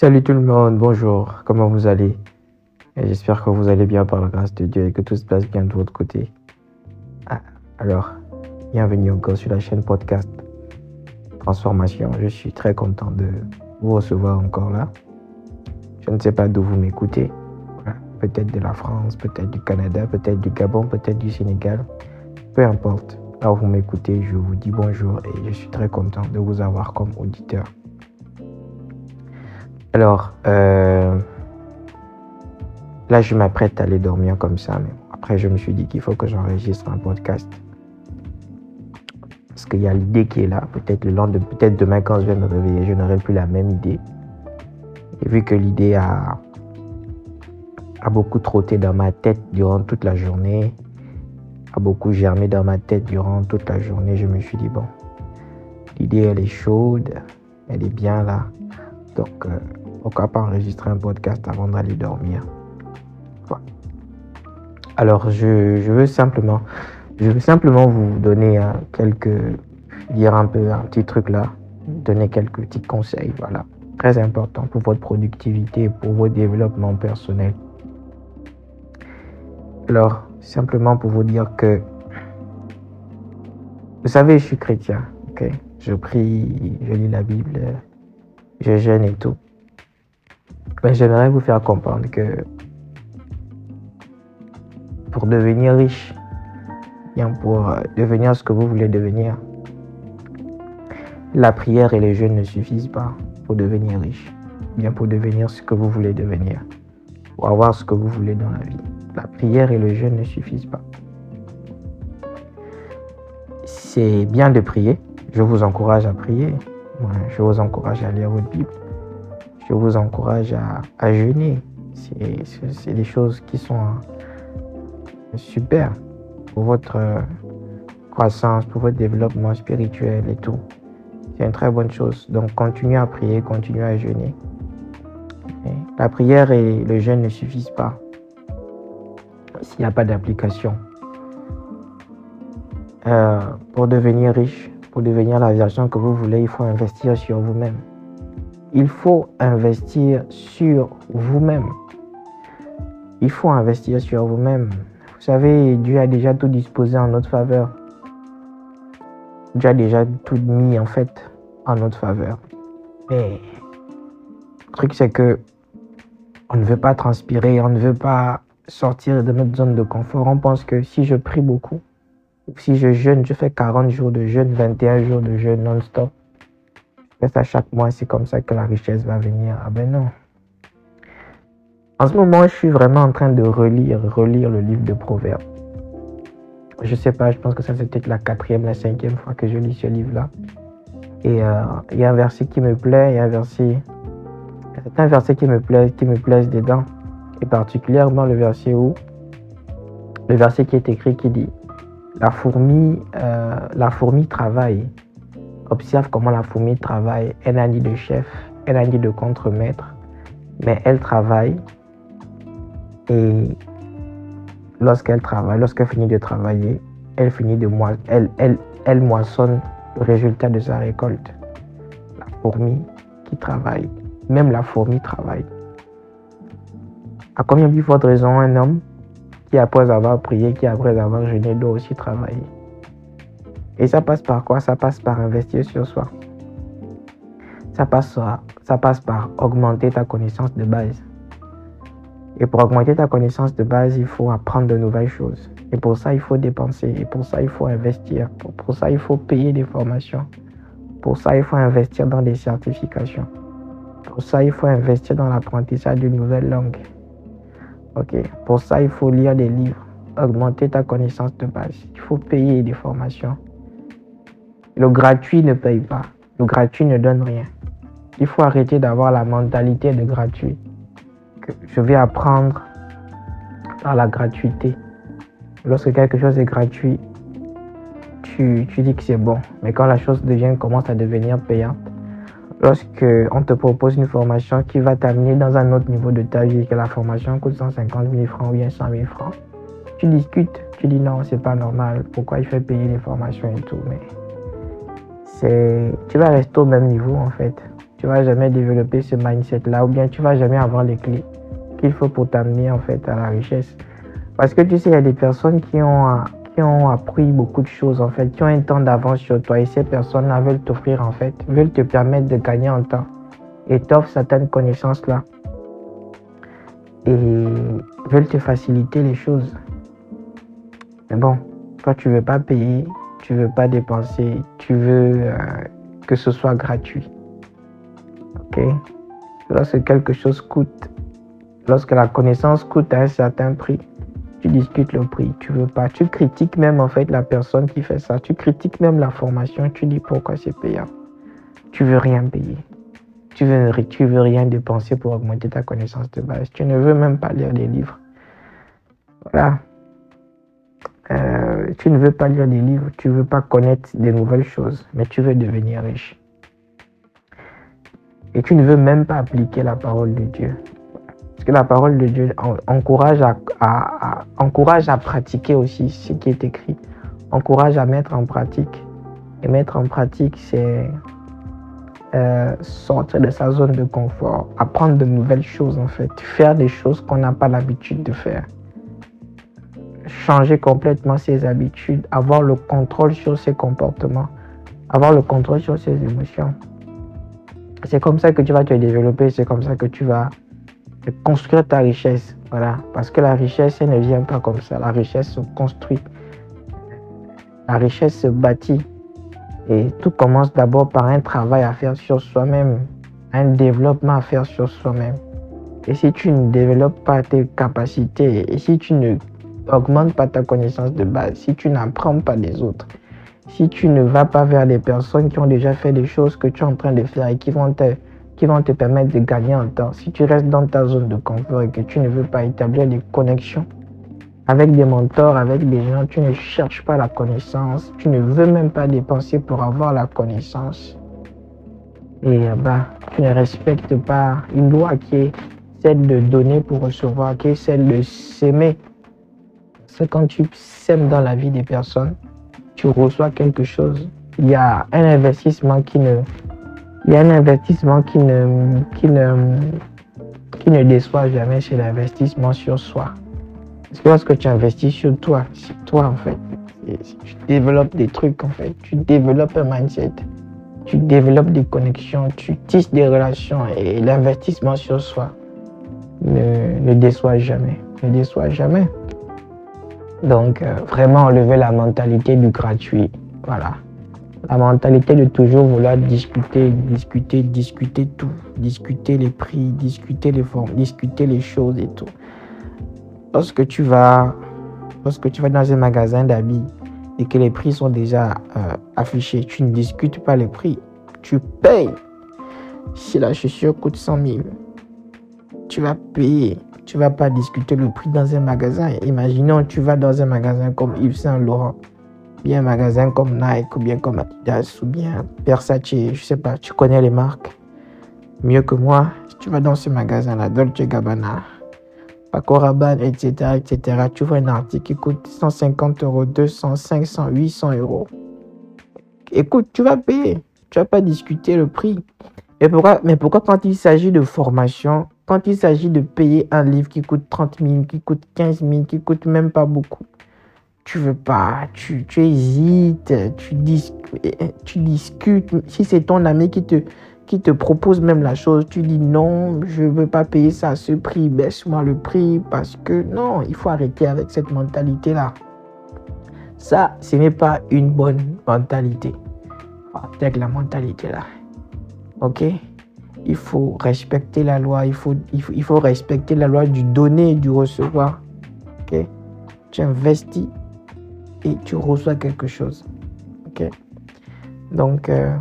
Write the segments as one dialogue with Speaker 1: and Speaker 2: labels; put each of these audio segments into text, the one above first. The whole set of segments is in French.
Speaker 1: Salut tout le monde, bonjour, comment vous allez? J'espère que vous allez bien par la grâce de Dieu et que tout se passe bien de votre côté. Ah, alors, bienvenue encore sur la chaîne podcast Transformation. Je suis très content de vous recevoir encore là. Je ne sais pas d'où vous m'écoutez. Peut-être de la France, peut-être du Canada, peut-être du Gabon, peut-être du Sénégal. Peu importe. Là où vous m'écoutez, je vous dis bonjour et je suis très content de vous avoir comme auditeur. Alors, euh, là, je m'apprête à aller dormir comme ça, mais après, je me suis dit qu'il faut que j'enregistre un podcast. Parce qu'il y a l'idée qui est là. Peut-être le lendemain, peut-être demain, quand je vais me réveiller, je n'aurai plus la même idée. Et vu que l'idée a, a beaucoup trotté dans ma tête durant toute la journée, a beaucoup germé dans ma tête durant toute la journée, je me suis dit, bon, l'idée, elle est chaude, elle est bien là. Donc, euh, pourquoi pas enregistrer un podcast avant d'aller dormir. Alors, je, veux simplement, je veux simplement vous donner quelques, dire un peu un petit truc là, donner quelques petits conseils, voilà, très important pour votre productivité, pour votre développement personnel. Alors, simplement pour vous dire que, vous savez, je suis chrétien, ok? Je prie, je lis la Bible, je jeûne et tout. Mais j'aimerais vous faire comprendre que pour devenir riche, bien pour euh, devenir ce que vous voulez devenir, la prière et les jeûnes ne suffisent pas pour devenir riche, bien pour devenir ce que vous voulez devenir, pour avoir ce que vous voulez dans la vie. La prière et le jeûne ne suffisent pas. C'est bien de prier. Je vous encourage à prier. Je vous encourage à lire votre Bible je vous encourage à, jeûner. C'est des choses qui sont super pour votre euh, croissance, pour votre développement spirituel et tout. C'est une très bonne chose. Donc continuez à prier, continuez à jeûner. la prière et le jeûne ne suffisent pas s'il n'y a pas d'application. Euh, pour devenir riche, pour devenir la version que vous voulez, il faut investir sur vous-même il faut investir sur vous-même. Il faut investir sur vous-même. Vous savez, Dieu a déjà tout disposé en notre faveur. Dieu a déjà tout mis en fait en notre faveur. Mais le truc c'est que on ne veut pas transpirer, on ne veut pas sortir de notre zone de confort. On pense que si je prie beaucoup, ou si je jeûne, je fais 40 jours de jeûne, 21 jours de jeûne non-stop, ça chaque mois, c'est comme ça que la richesse va venir. Ah ben non. En ce moment, je suis vraiment en train de relire, relire le livre de Proverbes. Je sais pas, je pense que ça c'est peut-être la quatrième, la cinquième fois que je lis ce livre-là. Et euh, il y a un verset qui me plaît, il y a un verset, un verset qui me plaît, qui me plaise dedans. Et particulièrement le verset où, le verset qui est écrit qui dit, la fourmi, euh, la fourmi travaille Observe comment la fourmi travaille. Elle n'a ni de chef, elle n'a ni de contre-maître, mais elle travaille. Et lorsqu'elle travaille, lorsqu'elle finit de travailler, elle finit de elle, elle, moissonne le résultat de sa récolte. La fourmi qui travaille, même la fourmi travaille. À combien plus forte raison un homme? Qui après avoir prié, qui après avoir jeûné doit aussi travailler et ça passe par quoi? Ça passe par investir sur soi. Ça passe, ça passe par augmenter ta connaissance de base. Et pour augmenter ta connaissance de base, il faut apprendre de nouvelles choses. Et pour ça, il faut dépenser. Et pour ça, il faut investir. Pour, ça, il faut payer des formations. Pour ça, il faut investir dans des certifications. Pour ça, il faut investir dans l'apprentissage d'une nouvelle langue. Ok. Pour ça, il faut lire des livres, augmenter ta connaissance de base. Il faut payer des formations. Le gratuit ne paye pas. Le gratuit ne donne rien. Il faut arrêter d'avoir la mentalité de gratuit. Je vais apprendre par la gratuité. Lorsque quelque chose est gratuit, tu, tu dis que c'est bon. Mais quand la chose devient, commence à devenir payante, lorsque on te propose une formation qui va t'amener dans un autre niveau de ta vie, que la formation coûte 150 000 francs ou bien 100 000 francs, tu discutes, tu dis non, c'est pas normal, pourquoi il fait payer les formations et tout. Mais tu vas rester au même niveau en fait. Tu vas jamais développer ce mindset-là ou bien tu vas jamais avoir les clés qu'il faut pour t'amener en fait à la richesse. Parce que tu sais, il y a des personnes qui ont, ont appris beaucoup de choses en fait, qui ont un temps d'avance sur toi et ces personnes-là veulent t'offrir en fait, veulent te permettre de gagner en temps et t'offrent certaines connaissances-là et veulent te faciliter les choses. Mais bon, toi tu veux pas payer, tu veux pas dépenser, tu veux euh, que ce soit gratuit. Ok? Lorsque quelque chose coûte, lorsque la connaissance coûte à un certain prix, tu discutes le prix, tu veux pas. Tu critiques même en fait la personne qui fait ça. Tu critiques même la formation, tu dis pourquoi c'est payant. Tu veux rien payer. Tu veux, veux rien dépenser pour augmenter ta connaissance de base. Tu ne veux même pas lire des livres. Voilà. Euh, tu ne veux pas lire des livres, tu ne veux pas connaître des nouvelles choses, mais tu veux devenir riche. Et tu ne veux même pas appliquer la parole de Dieu. Parce que la parole de Dieu encourage à, pratiquer aussi ce qui est écrit. Encourage à mettre en pratique. Et mettre en pratique, c'est euh, sortir de sa zone de confort, apprendre de nouvelles choses en fait, faire des choses qu'on n'a pas l'habitude de faire changer complètement ses habitudes, avoir le contrôle sur ses comportements, avoir le contrôle sur ses émotions. C'est comme ça que tu vas te développer, c'est comme ça que tu vas construire ta richesse. Voilà. Parce que la richesse, elle ne vient pas comme ça. La richesse se construit. La richesse se bâtit. Et tout commence d'abord par un travail à faire sur soi-même, un développement à faire sur soi-même. Et si tu ne développes pas tes capacités, et si tu ne augmente pas ta connaissance de base, si tu n'apprends pas des autres, si tu ne vas pas vers des personnes qui ont déjà fait des choses que tu es en train de faire et qui vont te, qui vont te permettre de gagner en temps, si tu restes dans ta zone de confort et que tu ne veux pas établir des connexions avec des mentors, avec des gens, tu ne cherches pas la connaissance, tu ne veux même pas dépenser pour avoir la connaissance. Et bah, tu ne respectes pas une loi qui est celle de donner pour recevoir, qui est celle de s'aimer c'est quand tu sèmes dans la vie des personnes, tu reçois quelque chose. Il y a un investissement qui ne, il y a un investissement qui ne, qui ne, qui ne déçoit jamais, c'est l'investissement sur soi. Parce que lorsque tu investis sur toi, c'est toi en fait. Tu développes des trucs en fait. Tu développes un mindset. Tu développes des connexions. Tu tisses des relations. Et l'investissement sur soi ne, ne déçoit jamais. Ne déçoit jamais. Donc, euh, vraiment enlever la mentalité du gratuit. Voilà. La mentalité de toujours vouloir discuter, discuter, discuter tout. Discuter les prix, discuter les formes, discuter les choses et tout. Lorsque tu vas, lorsque tu vas dans un magasin d'habits et que les prix sont déjà euh, affichés, tu ne discutes pas les prix. Tu payes. Si la chaussure coûte 100 000, tu vas payer tu vas pas discuter le prix dans un magasin. Imaginons, tu vas dans un magasin comme Yves Saint Laurent, bien un magasin comme Nike, ou bien comme Adidas, ou bien Versace, je sais pas, tu connais les marques mieux que moi. Tu vas dans ce magasin-là, Dolce Gabbana, Paco Rabanne, etc., etc., tu vois un article qui coûte 150 euros, 200, 500, 800 euros. Écoute, tu vas payer. Tu vas pas discuter le prix. Et pourquoi, mais pourquoi quand il s'agit de formation, quand il s'agit de payer un livre qui coûte 30 000, qui coûte 15 000, qui coûte même pas beaucoup, tu veux pas, tu, hésites, tu, dis, tu discutes. Si c'est ton ami qui te, propose même la chose, tu dis non, je veux pas payer ça à ce prix, baisse-moi le prix parce que non, il faut arrêter avec cette mentalité-là. Ça, ce n'est pas une bonne mentalité. Avec la mentalité là. Ok? il faut respecter la loi, il faut, il faut, respecter la loi du donner et du recevoir. ok? Tu investis et tu reçois quelque chose. ok Donc, euh,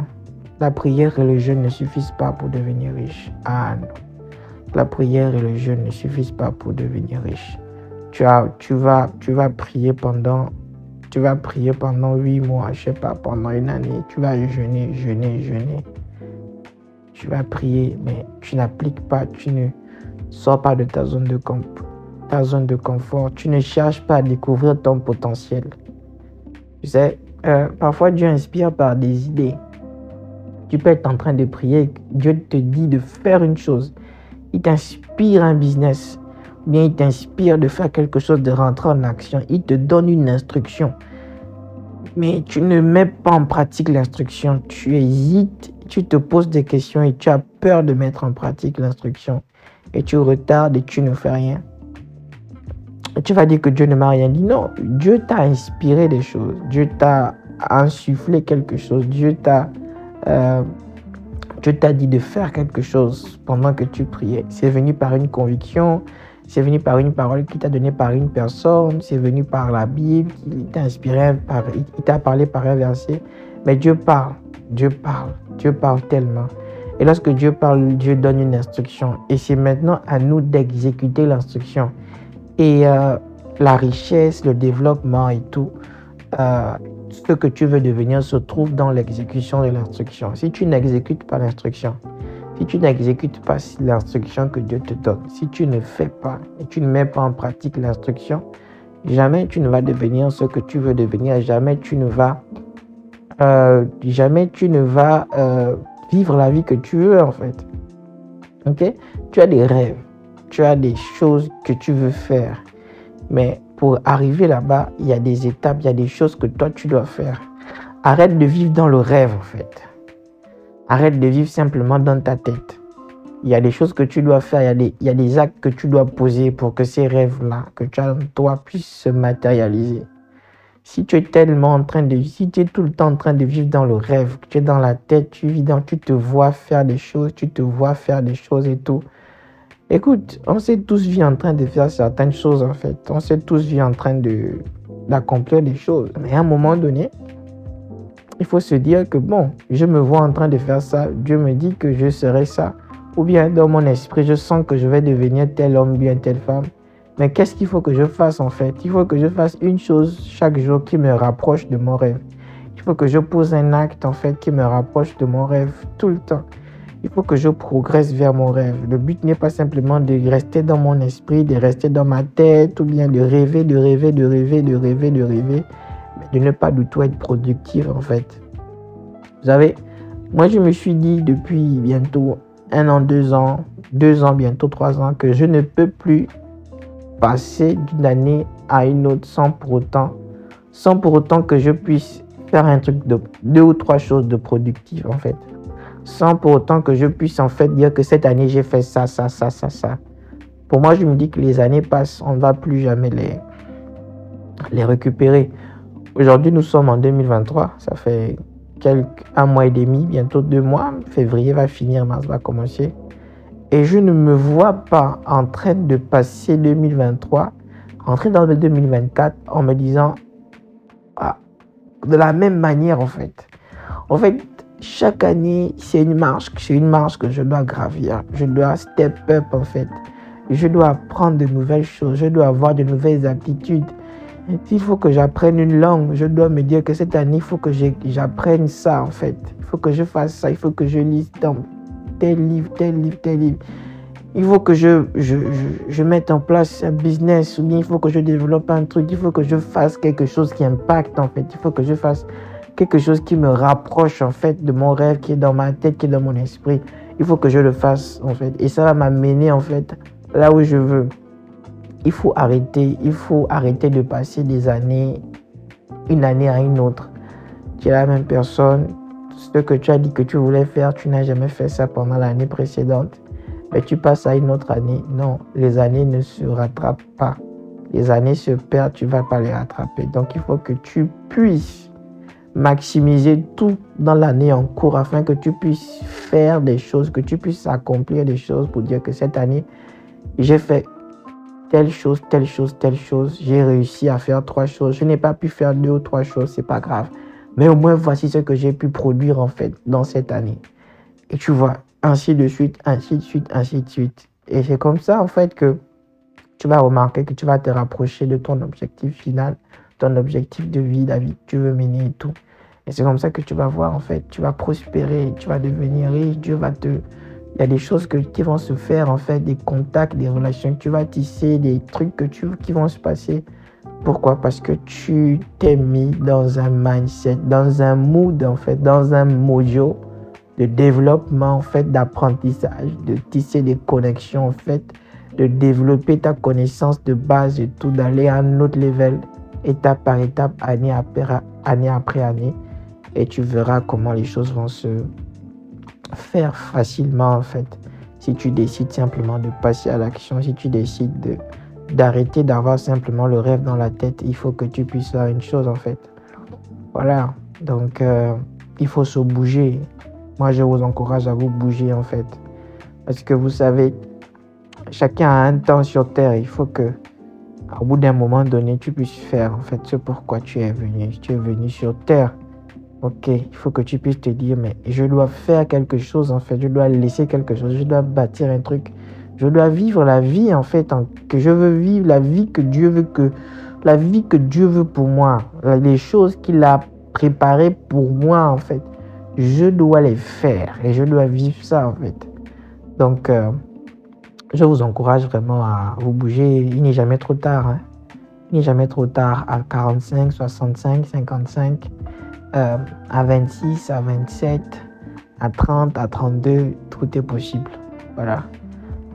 Speaker 1: la prière et le jeûne ne suffisent pas pour devenir riche. Ah non. La prière et le jeûne ne suffisent pas pour devenir riche. Tu, as, tu, vas, tu vas prier pendant tu vas prier pendant huit mois, je sais pas, pendant une année. Tu vas jeûner, jeûner, jeûner tu vas prier, mais tu n'appliques pas, tu ne sors pas de ta zone de, ta zone de confort, tu ne cherches pas à découvrir ton potentiel. Tu sais, euh, parfois Dieu inspire par des idées. Tu peux être en train de prier, Dieu te dit de faire une chose. Il t'inspire un business, bien il t'inspire de faire quelque chose, de rentrer en action. Il te donne une instruction. Mais tu ne mets pas en pratique l'instruction. Tu hésites, tu te poses des questions et tu as peur de mettre en pratique l'instruction. Et tu retardes et tu ne fais rien. Tu vas dire que Dieu ne m'a rien dit. Non, Dieu t'a inspiré des choses. Dieu t'a insufflé quelque chose. Dieu t'a euh, Dieu t'a dit de faire quelque chose pendant que tu priais. C'est venu par une conviction, c'est venu par une parole qui t'a donné par une personne, c'est venu par la Bible, il t'a inspiré, par, il t'a parlé par un verset. Mais Dieu parle, Dieu parle, Dieu parle tellement. Et lorsque Dieu parle, Dieu donne une instruction. Et c'est maintenant à nous d'exécuter l'instruction. Et euh, la richesse, le développement et tout, euh, ce que tu veux devenir se trouve dans l'exécution de l'instruction. Si tu n'exécutes pas l'instruction, si tu n'exécutes pas l'instruction que Dieu te donne, si tu ne fais pas et tu ne mets pas en pratique l'instruction, jamais tu ne vas devenir ce que tu veux devenir, jamais tu ne vas, euh, jamais tu ne vas vivre la vie que tu veux en fait. Ok? Tu as des rêves, tu as des choses que tu veux faire, mais pour arriver là-bas, il y a des étapes, il y a des choses que toi tu dois faire. Arrête de vivre dans le rêve en fait. Arrête de vivre simplement dans ta tête. Il y a des choses que tu dois faire, il y a des, il y a des actes que tu dois poser pour que ces rêves-là, que tu as en toi, puissent se matérialiser. Si tu es tellement en train de, si tu es tout le temps en train de vivre dans le rêve, tu es dans la tête, tu vis dans, tu te vois faire des choses, tu te vois faire des choses et tout, Écoute, on s'est tous vu en train de faire certaines choses en fait. On s'est tous vu en train de d'accomplir des choses. Mais à un moment donné, il faut se dire que bon, je me vois en train de faire ça. Dieu me dit que je serai ça. Ou bien dans mon esprit, je sens que je vais devenir tel homme, bien telle femme. Mais qu'est-ce qu'il faut que je fasse en fait? Il faut que je fasse une chose chaque jour qui me rapproche de mon rêve. Il faut que je pose un acte en fait qui me rapproche de mon rêve tout le temps. Il faut que je progresse vers mon rêve. Le but n'est pas simplement de rester dans mon esprit, de rester dans ma tête, ou bien de rêver, de rêver, de rêver, de rêver, de rêver, mais de ne pas du tout être productif en fait. Vous savez, moi je me suis dit depuis bientôt un an, deux ans, deux ans, bientôt trois ans, que je ne peux plus passer d'une année à une autre sans pour autant, sans pour autant que je puisse faire un truc de deux ou trois choses de productif en fait sans pour autant que je puisse en fait dire que cette année j'ai fait ça, ça, ça, ça, ça. Pour moi, je me dis que les années passent, on ne va plus jamais les, les récupérer. Aujourd'hui, nous sommes en 2023, ça fait quelques, un mois et demi, bientôt deux mois. Février va finir, mars va commencer. Et je ne me vois pas en train de passer 2023, entrer dans le 2024 en me disant ah, de la même manière en fait. En fait, chaque année, c'est une marche, que je dois gravir. Je dois step up en fait. Je dois apprendre de nouvelles choses. Je dois avoir de nouvelles aptitudes. S'il faut que j'apprenne une langue, je dois me dire que cette année, il faut que j'apprenne ça en fait. Il faut que je fasse ça. Il faut que je lise tel livre, tel livre, tel livre. Il faut que je mette en place un business ou bien il faut que je développe un truc. Il faut que je fasse quelque chose qui impacte en fait. Il faut que je fasse quelque chose qui me rapproche en fait de mon rêve qui est dans ma tête, qui est dans mon esprit. Il faut que je le fasse en fait. Et ça va m'amener en fait là où je veux. Il faut arrêter, il faut arrêter de passer des années, une année à une autre. Tu es la même personne. Ce que tu as dit que tu voulais faire, tu n'as jamais fait ça pendant l'année précédente. Mais tu passes à une autre année. Non, les années ne se rattrapent pas. Les années se perdent, tu ne vas pas les rattraper. Donc il faut que tu puisses maximiser tout dans l'année en cours afin que tu puisses faire des choses, que tu puisses accomplir des choses pour dire que cette année, j'ai fait telle chose, telle chose, telle chose. J'ai réussi à faire trois choses. Je n'ai pas pu faire deux ou trois choses, c'est pas grave. Mais au moins, voici ce que j'ai pu produire en fait dans cette année. Et tu vois, ainsi de suite, ainsi de suite, ainsi de suite. Et c'est comme ça en fait que tu vas remarquer que tu vas te rapprocher de ton objectif final, ton objectif de vie, la vie que tu veux mener et tout. Et c'est comme ça que tu vas voir, en fait, tu vas prospérer, tu vas devenir riche, Dieu va te... Il y a des choses que, qui vont se faire, en fait, des contacts, des relations que tu vas tisser, des trucs que tu, qui vont se passer. Pourquoi? Parce que tu t'es mis dans un mindset, dans un mood, en fait, dans un mojo de développement, en fait, d'apprentissage, de tisser des connexions, en fait, de développer ta connaissance de base et tout, d'aller à un autre level, étape par étape, année après année. Après année et tu verras comment les choses vont se faire facilement, en fait. Si tu décides simplement de passer à l'action, si tu décides de d'arrêter d'avoir simplement le rêve dans la tête, il faut que tu puisses faire une chose en fait. Voilà, donc euh, il faut se bouger. Moi, je vous encourage à vous bouger en fait. Parce que vous savez, chacun a un temps sur Terre. Il faut que, au bout d'un moment donné, tu puisses faire en fait ce pourquoi tu es venu. Tu es venu sur Terre. Ok, il faut que tu puisses te dire, mais je dois faire quelque chose en fait. Je dois laisser quelque chose. Je dois bâtir un truc. Je dois vivre la vie en fait que je veux vivre, la vie que Dieu veut que la vie que Dieu veut pour moi, les choses qu'il a préparées pour moi en fait. Je dois les faire et je dois vivre ça en fait. Donc euh, je vous encourage vraiment à vous bouger. Il n'est jamais trop tard. Hein. Il n'est jamais trop tard à 45, 65, 55, à 26, à 27, à 30, à 32. Tout est possible. Voilà.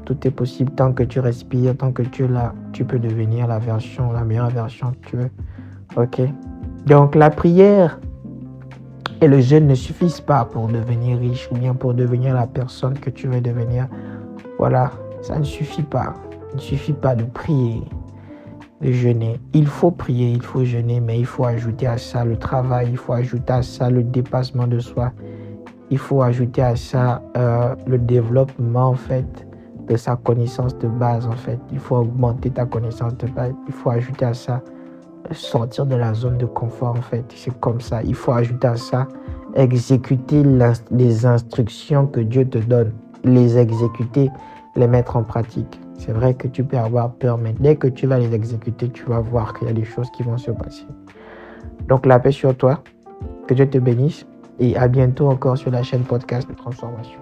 Speaker 1: Tout est possible tant que tu respires, tant que tu es là, tu peux devenir la version, la meilleure version que tu veux. Ok. Donc la prière et le jeûne ne suffisent pas pour devenir riche ou bien pour devenir la personne que tu veux devenir. Voilà, ça ne suffit pas. Il ne suffit pas de prier, jeûner. Il faut prier, il faut jeûner, mais il faut ajouter à ça le travail, il faut ajouter à ça le dépassement de soi. Il faut ajouter à ça euh, le développement en fait de sa connaissance de base en fait. Il faut augmenter ta connaissance de base. Il faut ajouter à ça sortir de la zone de confort en fait. C'est comme ça. Il faut ajouter à ça exécuter les instructions que Dieu te donne. Les exécuter, les mettre en pratique. C'est vrai que tu peux avoir peur, mais dès que tu vas les exécuter, tu vas voir qu'il y a des choses qui vont se passer. Donc la paix sur toi. Que Dieu te bénisse. Et à bientôt encore sur la chaîne podcast de transformation.